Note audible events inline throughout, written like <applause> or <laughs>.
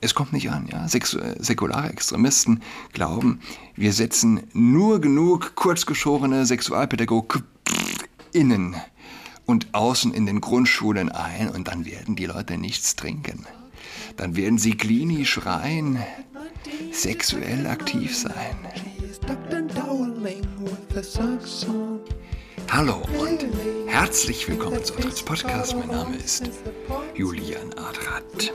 Es kommt nicht an, ja. Äh, säkulare Extremisten glauben, wir setzen nur genug kurzgeschorene SexualpädagogInnen und außen in den Grundschulen ein und dann werden die Leute nichts trinken. Dann werden sie klinisch rein sexuell aktiv sein. Hallo und herzlich willkommen zu unserem Podcast. Mein Name ist Julian Adrat.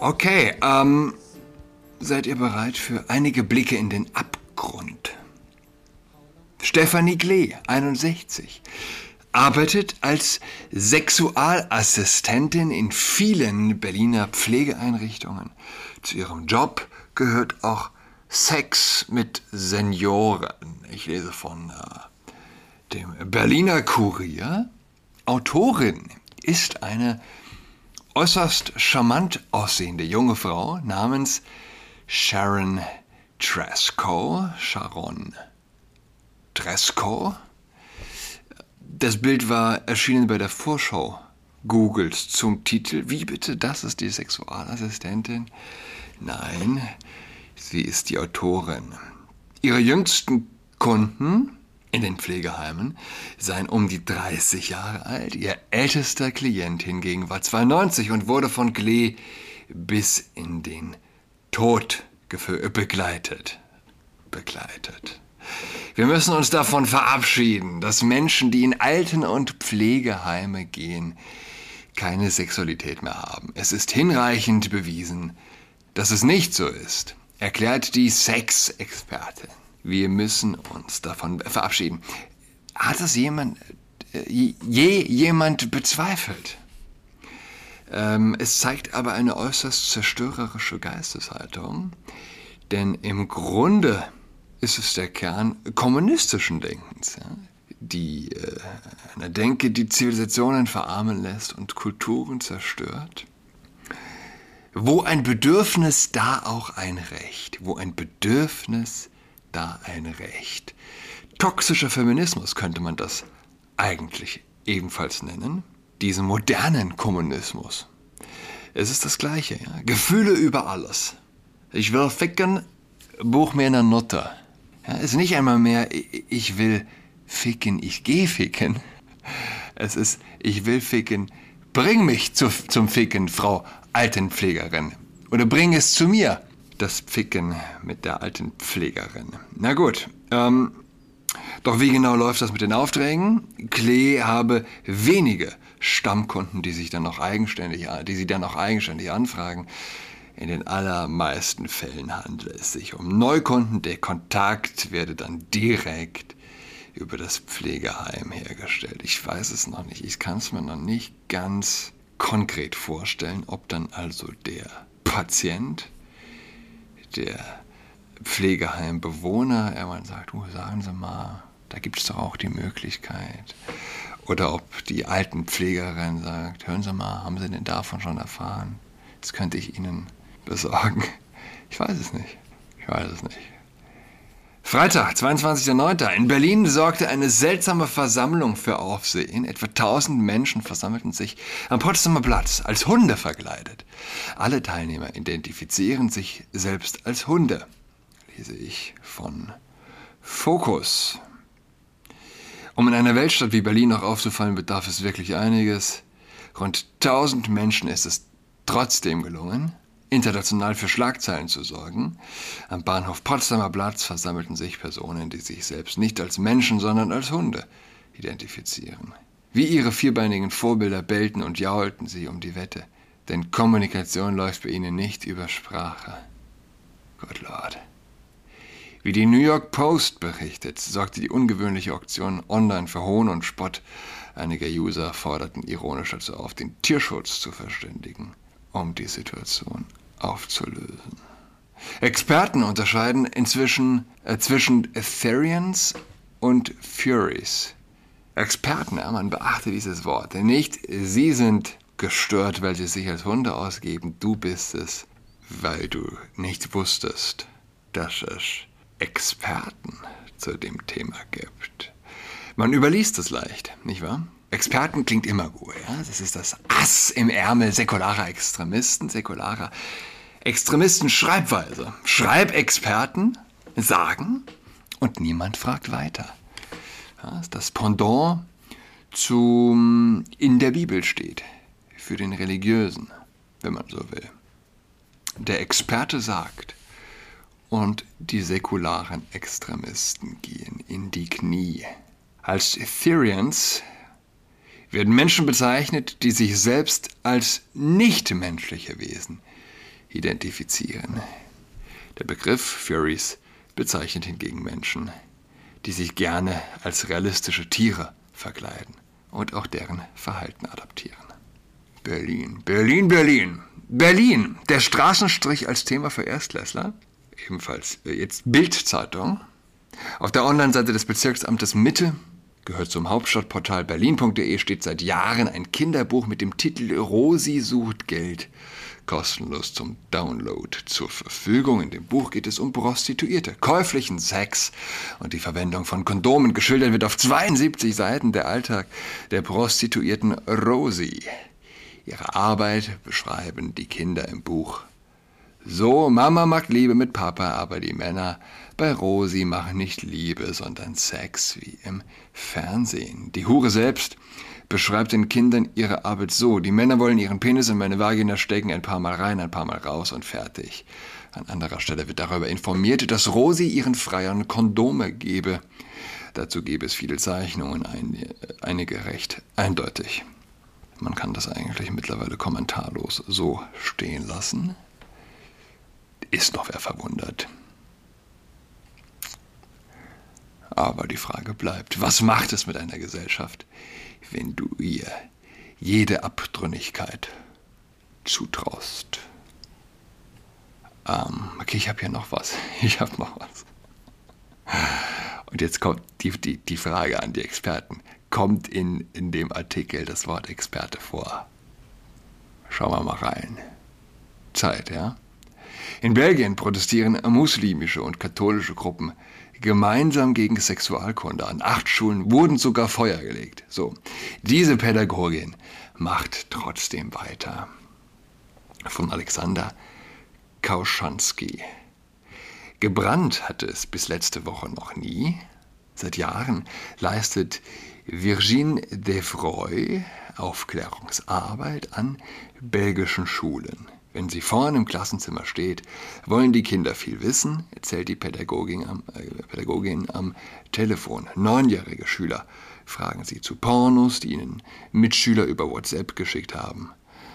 Okay, ähm, seid ihr bereit für einige Blicke in den Abgrund? Stefanie Klee, 61, arbeitet als Sexualassistentin in vielen Berliner Pflegeeinrichtungen. Zu ihrem Job gehört auch Sex mit Senioren. Ich lese von äh, dem Berliner Kurier. Autorin ist eine äußerst charmant aussehende junge Frau namens Sharon Tresco. Sharon Tresco. Das Bild war erschienen bei der Vorschau Googles zum Titel. Wie bitte? Das ist die Sexualassistentin? Nein, sie ist die Autorin. Ihre jüngsten Kunden in den Pflegeheimen seien um die 30 Jahre alt. Ihr ältester Klient hingegen war 92 und wurde von Klee bis in den Tod begleitet. Begleitet. Wir müssen uns davon verabschieden, dass Menschen, die in Alten- und Pflegeheime gehen, keine Sexualität mehr haben. Es ist hinreichend bewiesen, dass es nicht so ist, erklärt die Sexexpertin. Wir müssen uns davon verabschieden. Hat es jemand, äh, je jemand bezweifelt? Ähm, es zeigt aber eine äußerst zerstörerische Geisteshaltung, denn im Grunde ist es der Kern kommunistischen Denkens, ja? die äh, eine Denke, die Zivilisationen verarmen lässt und Kulturen zerstört. Wo ein Bedürfnis, da auch ein Recht. Wo ein Bedürfnis, da ein Recht. Toxischer Feminismus könnte man das eigentlich ebenfalls nennen. Diesen modernen Kommunismus. Es ist das Gleiche. Ja? Gefühle über alles. Ich will ficken, buch mir eine Nutte. Ja, es ist nicht einmal mehr, ich will ficken, ich geh ficken. Es ist, ich will ficken, bring mich zu, zum Ficken, Frau Altenpflegerin. Oder bring es zu mir, das Ficken mit der alten Pflegerin. Na gut, ähm, doch wie genau läuft das mit den Aufträgen? Klee habe wenige Stammkunden, die sich dann noch eigenständig, die sie dann auch eigenständig anfragen. In den allermeisten Fällen handelt es sich um Neukunden. Der Kontakt werde dann direkt über das Pflegeheim hergestellt. Ich weiß es noch nicht. Ich kann es mir noch nicht ganz konkret vorstellen, ob dann also der Patient der Pflegeheimbewohner, er mal sagt, oh, sagen Sie mal, da gibt es doch auch die Möglichkeit. Oder ob die Altenpflegerin sagt, hören Sie mal, haben Sie denn davon schon erfahren? Das könnte ich Ihnen besorgen. Ich weiß es nicht. Ich weiß es nicht. Freitag, 22.09. In Berlin sorgte eine seltsame Versammlung für Aufsehen. Etwa 1000 Menschen versammelten sich am Potsdamer Platz als Hunde verkleidet. Alle Teilnehmer identifizieren sich selbst als Hunde. Lese ich von Fokus. Um in einer Weltstadt wie Berlin noch aufzufallen, bedarf es wirklich einiges. Rund 1000 Menschen ist es trotzdem gelungen, international für Schlagzeilen zu sorgen. Am Bahnhof Potsdamer Platz versammelten sich Personen, die sich selbst nicht als Menschen, sondern als Hunde identifizieren. Wie ihre vierbeinigen Vorbilder bellten und jaulten sie um die Wette, denn Kommunikation läuft bei ihnen nicht über Sprache. Good Lord. Wie die New York Post berichtet, sorgte die ungewöhnliche Auktion online für Hohn und Spott. Einige User forderten ironisch dazu auf, den Tierschutz zu verständigen, um die Situation aufzulösen. Experten unterscheiden inzwischen äh, zwischen Ethereans und Furies. Experten, ja, man beachte dieses Wort. Nicht sie sind gestört, weil sie sich als Hunde ausgeben, du bist es, weil du nicht wusstest, dass es Experten zu dem Thema gibt. Man überliest es leicht, nicht wahr? Experten klingt immer gut. Ja? Das ist das Ass im Ärmel säkularer Extremisten, säkularer Extremisten Schreibweise. Schreibexperten sagen und niemand fragt weiter. Ja, das Pendant zum in der Bibel steht, für den Religiösen, wenn man so will. Der Experte sagt, und die säkularen Extremisten gehen in die Knie. Als Ethereans werden Menschen bezeichnet, die sich selbst als nichtmenschliche Wesen identifizieren. Der Begriff Furies bezeichnet hingegen Menschen, die sich gerne als realistische Tiere verkleiden und auch deren Verhalten adaptieren. Berlin, Berlin, Berlin. Berlin, der Straßenstrich als Thema für Erstklässler, ebenfalls äh, jetzt Bildzeitung. Auf der Online-Seite des Bezirksamtes Mitte gehört zum Hauptstadtportal berlin.de steht seit Jahren ein Kinderbuch mit dem Titel Rosi sucht Geld kostenlos zum Download zur Verfügung. In dem Buch geht es um Prostituierte, käuflichen Sex und die Verwendung von Kondomen. Geschildert wird auf 72 Seiten der Alltag der Prostituierten Rosi. Ihre Arbeit beschreiben die Kinder im Buch. So, Mama macht Liebe mit Papa, aber die Männer bei Rosi machen nicht Liebe, sondern Sex wie im Fernsehen. Die Hure selbst beschreibt den Kindern ihre Arbeit so. Die Männer wollen ihren Penis in meine Vagina stecken, ein paar Mal rein, ein paar Mal raus und fertig. An anderer Stelle wird darüber informiert, dass Rosi ihren Freiern Kondome gebe. Dazu gäbe es viele Zeichnungen, einige recht eindeutig. Man kann das eigentlich mittlerweile kommentarlos so stehen lassen. Ist noch wer verwundert. Aber die Frage bleibt, was macht es mit einer Gesellschaft, wenn du ihr jede Abtrünnigkeit zutraust. Ähm, okay, ich habe hier noch was. <laughs> Ich habe noch was. Und jetzt kommt die, die, die Frage an die Experten. Kommt in, in dem Artikel das Wort Experte vor? Schauen wir mal rein. Zeit, ja? In Belgien protestieren muslimische und katholische Gruppen gemeinsam gegen Sexualkunde. An acht Schulen wurden sogar Feuer gelegt. So, diese Pädagogin macht trotzdem weiter. Von Alexander Kauschanski. Gebrannt hatte es bis letzte Woche noch nie. Seit Jahren leistet Virginie Devroy Aufklärungsarbeit an belgischen Schulen. Wenn sie vorne im Klassenzimmer steht, wollen die Kinder viel wissen, erzählt die Pädagogin am, äh, Pädagogin am Telefon. Neunjährige Schüler fragen sie zu Pornos, die ihnen Mitschüler über WhatsApp geschickt haben.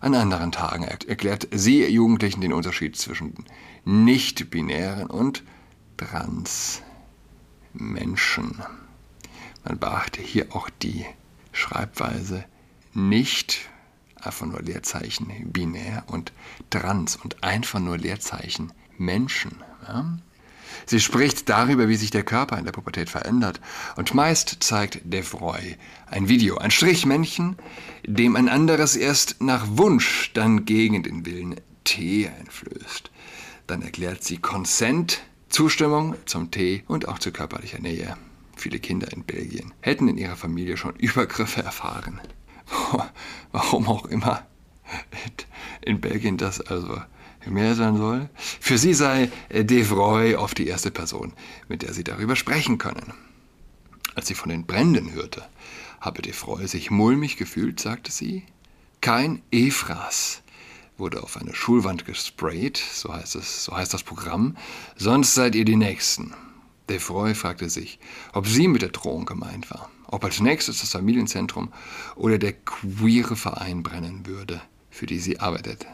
An anderen Tagen erklärt sie Jugendlichen den Unterschied zwischen nicht-binären und Trans-Menschen. Man beachte hier auch die Schreibweise nicht einfach nur Leerzeichen binär und trans und einfach nur Leerzeichen Menschen. Ja? Sie spricht darüber, wie sich der Körper in der Pubertät verändert und meist zeigt Devroy ein Video, ein Strichmännchen, dem ein anderes erst nach Wunsch, dann gegen den Willen Tee einflößt. Dann erklärt sie Consent, Zustimmung zum Tee und auch zu körperlicher Nähe. Viele Kinder in Belgien hätten in ihrer Familie schon Übergriffe erfahren. <laughs> warum auch immer in Belgien das also mehr sein soll. Für sie sei Devroy oft die erste Person, mit der sie darüber sprechen können. Als sie von den Bränden hörte, habe Devroy sich mulmig gefühlt, sagte sie. Kein Ephras wurde auf eine Schulwand gesprayt, so heißt, es, so heißt das Programm, sonst seid ihr die Nächsten. Devroy fragte sich, ob sie mit der Drohung gemeint war ob als nächstes das Familienzentrum oder der queere Verein brennen würde, für die sie arbeitet.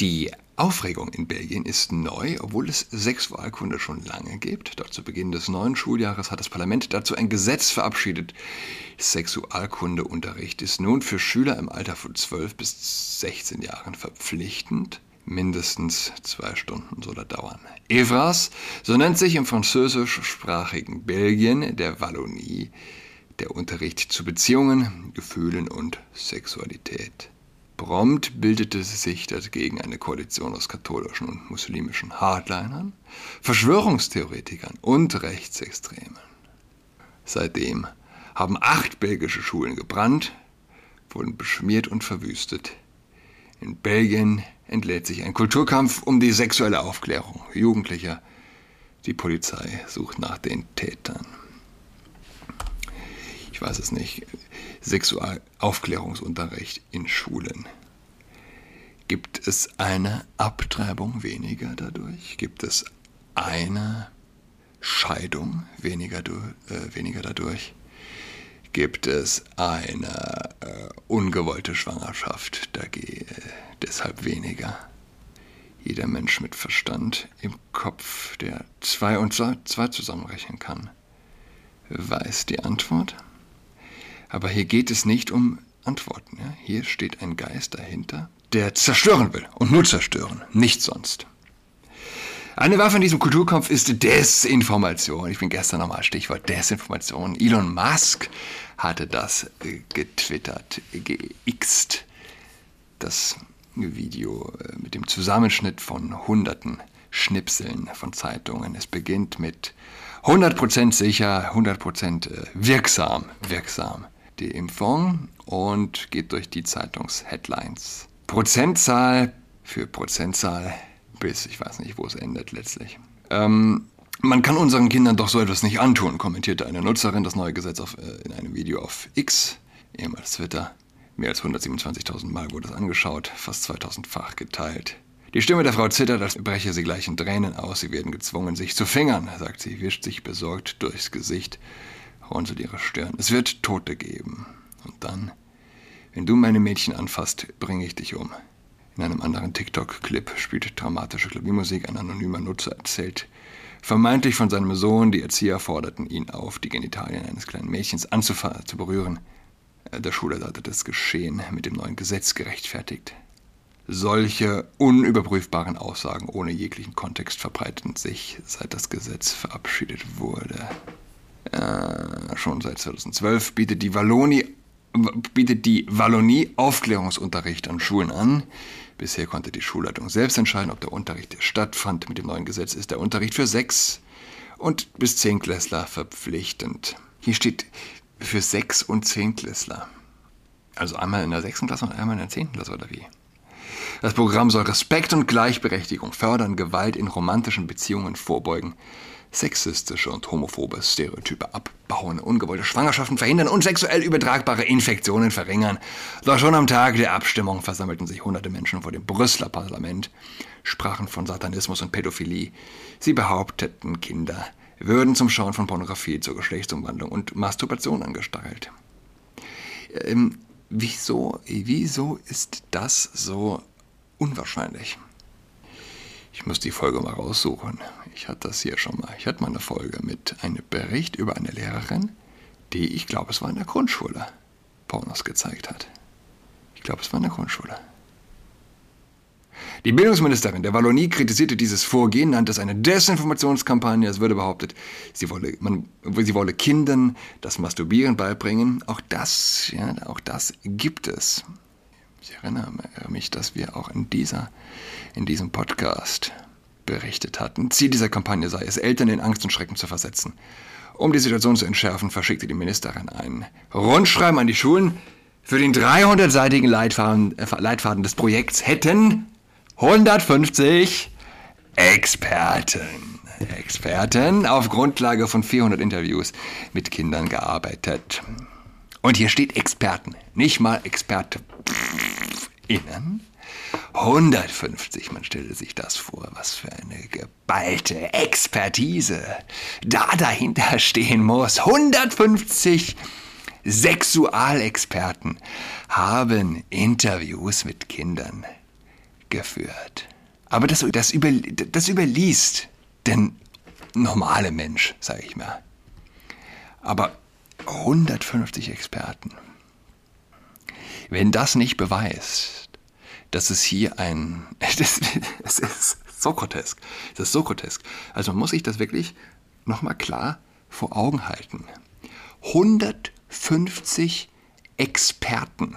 Die Aufregung in Belgien ist neu, obwohl es Sexualkunde schon lange gibt. Dort zu Beginn des neuen Schuljahres hat das Parlament dazu ein Gesetz verabschiedet. Sexualkundeunterricht ist nun für Schüler im Alter von 12 bis 16 Jahren verpflichtend. Mindestens zwei Stunden soll er dauern. Evras, so nennt sich im französischsprachigen Belgien, der Wallonie, der Unterricht zu Beziehungen, Gefühlen und Sexualität. Prompt bildete sich dagegen eine Koalition aus katholischen und muslimischen Hardlinern, Verschwörungstheoretikern und Rechtsextremen. Seitdem haben acht belgische Schulen gebrannt, wurden beschmiert und verwüstet. In Belgien entlädt sich ein Kulturkampf um die sexuelle Aufklärung Jugendlicher. Die Polizei sucht nach den Tätern. Ich weiß es nicht. Sexualaufklärungsunterricht in Schulen. Gibt es eine Abtreibung weniger dadurch? Gibt es eine Scheidung weniger, äh, weniger dadurch? Gibt es eine äh, ungewollte Schwangerschaft dagegen, äh, deshalb weniger? Jeder Mensch mit Verstand im Kopf, der zwei und zwei zusammenrechnen kann, weiß die Antwort. Aber hier geht es nicht um Antworten. Ja? Hier steht ein Geist dahinter, der zerstören will und nur zerstören, nichts sonst. Eine Waffe in diesem Kulturkampf ist Desinformation. Ich bin gestern nochmal Stichwort Desinformation. Elon Musk hatte das getwittert, geixt. Das Video äh, mit dem Zusammenschnitt von hunderten Schnipseln von Zeitungen. Es beginnt mit 100% sicher, 100% äh, wirksam, wirksam die Impfung und geht durch die Zeitungsheadlines. Prozentzahl für Prozentzahl bis ich weiß nicht, wo es endet letztlich. Ähm, man kann unseren Kindern doch so etwas nicht antun, kommentierte eine Nutzerin das neue Gesetz auf, äh, in einem Video auf X, ehemals Twitter. Mehr als 127.000 Mal wurde es angeschaut, fast 2000-fach geteilt. Die Stimme der Frau zittert, als breche sie gleich in Tränen aus. Sie werden gezwungen, sich zu fingern, sagt sie, wischt sich besorgt durchs Gesicht, runzelt ihre Stirn. Es wird Tote geben. Und dann, wenn du meine Mädchen anfasst, bringe ich dich um. In einem anderen TikTok-Clip spielt dramatische Klaviermusik. Ein anonymer Nutzer erzählt vermeintlich von seinem Sohn. Die Erzieher forderten ihn auf, die Genitalien eines kleinen Mädchens zu berühren. Äh, der Schulleiter das Geschehen mit dem neuen Gesetz gerechtfertigt. Solche unüberprüfbaren Aussagen ohne jeglichen Kontext verbreiteten sich, seit das Gesetz verabschiedet wurde. Äh, schon seit 2012 bietet die Wallonie bietet die Wallonie Aufklärungsunterricht an Schulen an. Bisher konnte die Schulleitung selbst entscheiden, ob der Unterricht stattfand. Mit dem neuen Gesetz ist der Unterricht für sechs und bis Klässler verpflichtend. Hier steht für sechs und Klässler. Also einmal in der sechsten Klasse und einmal in der zehnten Klasse oder wie? Das Programm soll Respekt und Gleichberechtigung fördern, Gewalt in romantischen Beziehungen vorbeugen, sexistische und homophobe Stereotype abbauen, ungewollte Schwangerschaften verhindern und sexuell übertragbare Infektionen verringern. Doch schon am Tag der Abstimmung versammelten sich hunderte Menschen vor dem Brüsseler Parlament, sprachen von Satanismus und Pädophilie. Sie behaupteten, Kinder würden zum Schauen von Pornografie zur Geschlechtsumwandlung und Masturbation angestachelt. Ähm, wieso, wieso ist das so unwahrscheinlich? Ich muss die Folge mal raussuchen. Ich hatte das hier schon mal. Ich hatte mal eine Folge mit einem Bericht über eine Lehrerin, die, ich glaube, es war in der Grundschule, Pornos gezeigt hat. Ich glaube, es war in der Grundschule. Die Bildungsministerin der Wallonie kritisierte dieses Vorgehen, nannte es eine Desinformationskampagne. Es würde behauptet, sie wolle, man, sie wolle Kindern das Masturbieren beibringen. Auch das, ja, auch das gibt es. Ich erinnere mich, dass wir auch in, dieser, in diesem Podcast berichtet hatten. Ziel dieser Kampagne sei es, Eltern in Angst und Schrecken zu versetzen. Um die Situation zu entschärfen, verschickte die Ministerin ein Rundschreiben an die Schulen. Für den 300-seitigen Leitfaden, äh, Leitfaden des Projekts hätten 150 Experten, Experten auf Grundlage von 400 Interviews mit Kindern gearbeitet. Und hier steht Experten, nicht mal Experte. Innen 150, man stelle sich das vor, was für eine geballte Expertise da dahinter stehen muss. 150 Sexualexperten haben Interviews mit Kindern geführt. Aber das, das, über, das überliest der normale Mensch, sage ich mal. Aber 150 Experten. Wenn das nicht beweist, dass es hier ein. <laughs> Das ist so grotesk. Das ist so grotesk. Also muss sich das wirklich nochmal klar vor Augen halten. 150 Experten,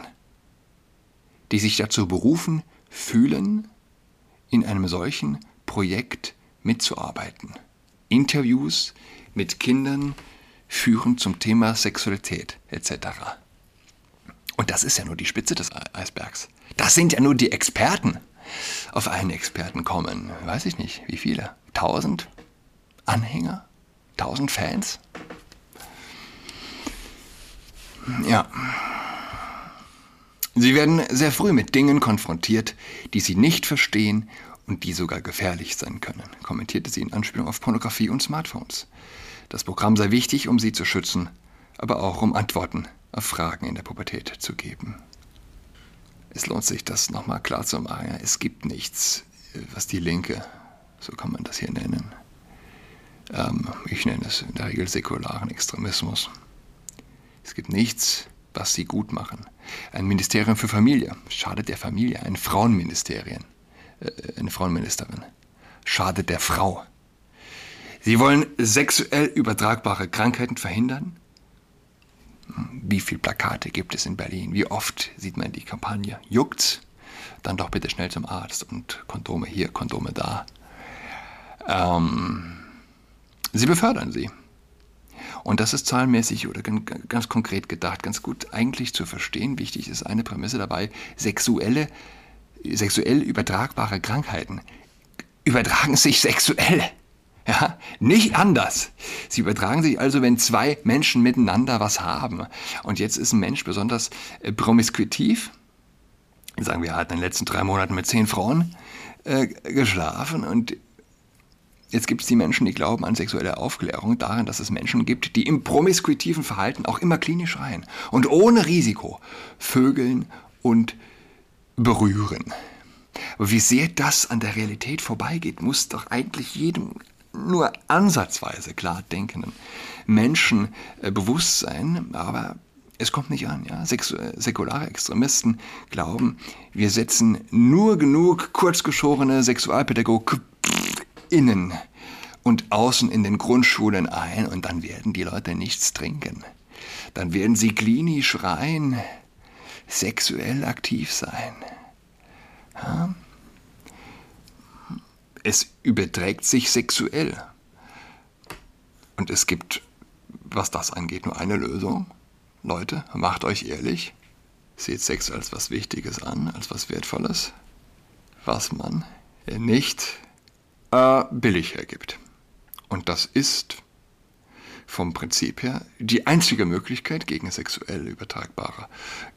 die sich dazu berufen fühlen, in einem solchen Projekt mitzuarbeiten. Interviews mit Kindern, führen zum Thema Sexualität etc. Und das ist ja nur die Spitze des Eisbergs. Das sind ja nur die Experten. Auf einen Experten kommen, weiß ich nicht, wie viele? Tausend Anhänger? Tausend Fans? Ja. Sie werden sehr früh mit Dingen konfrontiert, die sie nicht verstehen und die sogar gefährlich sein können, kommentierte sie in Anspielung auf Pornografie und Smartphones. Das Programm sei wichtig, um sie zu schützen, aber auch um Antworten auf Fragen in der Pubertät zu geben. Es lohnt sich, das nochmal klar zu machen. Es gibt nichts, was die Linke, so kann man das hier nennen, ähm, ich nenne es in der Regel säkularen Extremismus. Es gibt nichts, was sie gut machen. Ein Ministerium für Familie schadet der Familie. Ein Frauenministerium, äh, eine Frauenministerin schadet der Frau. Sie wollen sexuell übertragbare Krankheiten verhindern. Wie viele Plakate gibt es in Berlin? Wie oft sieht man die Kampagne? Juckt's? Dann doch bitte schnell zum Arzt und Kondome hier, Kondome da. Ähm, sie befördern sie. Und das ist zahlenmäßig oder ganz konkret gedacht, ganz gut eigentlich zu verstehen. Wichtig ist eine Prämisse dabei, sexuelle, sexuell übertragbare Krankheiten übertragen sich sexuell. Ja, nicht anders. Sie übertragen sich also, wenn zwei Menschen miteinander was haben. Und jetzt ist ein Mensch besonders äh, promiskuitiv. Sagen wir, er hat in den letzten drei Monaten mit zehn Frauen äh, geschlafen und Jetzt gibt es die Menschen, die glauben an sexuelle Aufklärung darin, dass es Menschen gibt, die im promiskuitiven Verhalten auch immer klinisch rein und ohne Risiko vögeln und berühren. Aber wie sehr das an der Realität vorbeigeht, muss doch eigentlich jedem nur ansatzweise klar denkenden Menschen äh, bewusst sein, aber es kommt nicht an. Ja? Sex säkulare Extremisten glauben, wir setzen nur genug kurzgeschorene Sexualpädagogen innen und außen in den Grundschulen ein und dann werden die Leute nichts trinken. Dann werden sie klinisch rein sexuell aktiv sein. Ja? Es überträgt sich sexuell. Und es gibt, was das angeht, nur eine Lösung. Leute, macht euch ehrlich. Seht Sex als was Wichtiges an, als was Wertvolles, was man nicht äh, billig hergibt. Und das ist vom Prinzip her die einzige Möglichkeit, gegen sexuell übertragbare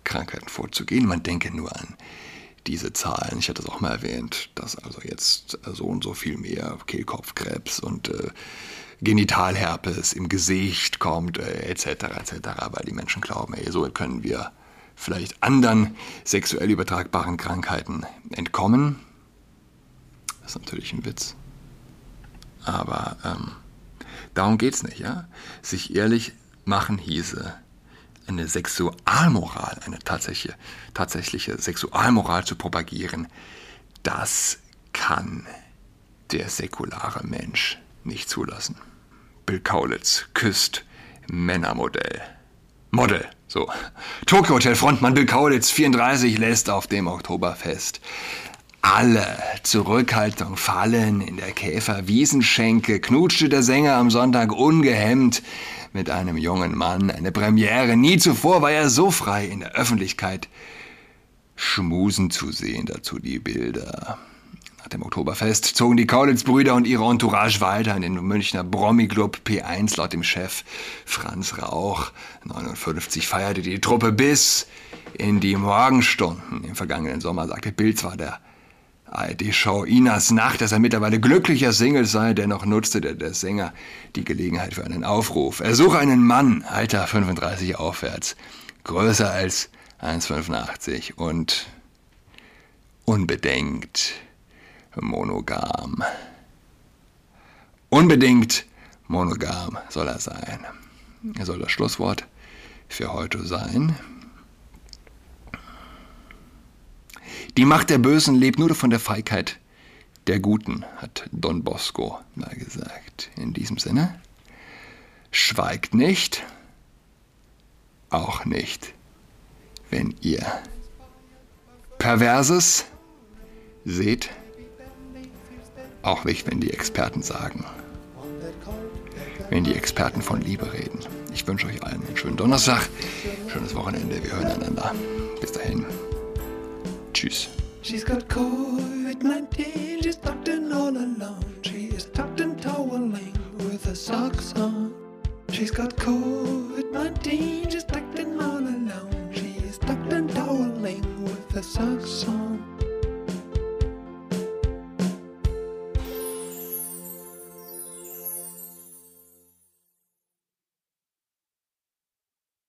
Krankheiten vorzugehen. Man denke nur an diese Zahlen. Ich hatte es auch mal erwähnt, dass also jetzt so und so viel mehr Kehlkopfkrebs und äh, Genitalherpes im Gesicht kommt, äh, etc. etc. Weil die Menschen glauben, ey, so können wir vielleicht anderen sexuell übertragbaren Krankheiten entkommen. Das ist natürlich ein Witz. Aber ähm, darum geht es nicht, ja? Sich ehrlich machen hieße, eine Sexualmoral, eine tatsächliche, tatsächliche Sexualmoral zu propagieren, das kann der säkulare Mensch nicht zulassen. Bill Kaulitz küsst Männermodell. Model, so. Tokyo Hotel Frontmann Bill Kaulitz, 34, lässt auf dem Oktoberfest alle Zurückhaltung fallen in der Käferwiesenschenke, knutschte der Sänger am Sonntag ungehemmt mit einem jungen Mann. Eine Premiere. Nie zuvor war er so frei in der Öffentlichkeit. Schmusen zu sehen, dazu die Bilder. Nach dem Oktoberfest zogen die Kaulitz-Brüder und ihre Entourage weiter in den Münchner Promi-Club P1 laut dem Chef Franz Rauch. 59 feierte die Truppe bis in die Morgenstunden. Im vergangenen Sommer sagte Bild zwar der ARD-Show Inas Nacht, dass er mittlerweile glücklicher Single sei, dennoch nutzte der, der Sänger die Gelegenheit für einen Aufruf. Er suche einen Mann, Alter 35 aufwärts, größer als 1,85 und unbedingt monogam. Unbedingt monogam soll er sein. Er soll das Schlusswort für heute sein. Die Macht der Bösen lebt nur von der Feigheit der Guten, hat Don Bosco mal gesagt. In diesem Sinne, schweigt nicht, auch nicht, wenn ihr Perverses seht, auch nicht, wenn die Experten sagen, wenn die Experten von Liebe reden. Ich wünsche euch allen einen schönen Donnerstag, schönes Wochenende. Wir hören einander. Bis dahin. Tschüss. She's got COVID-19,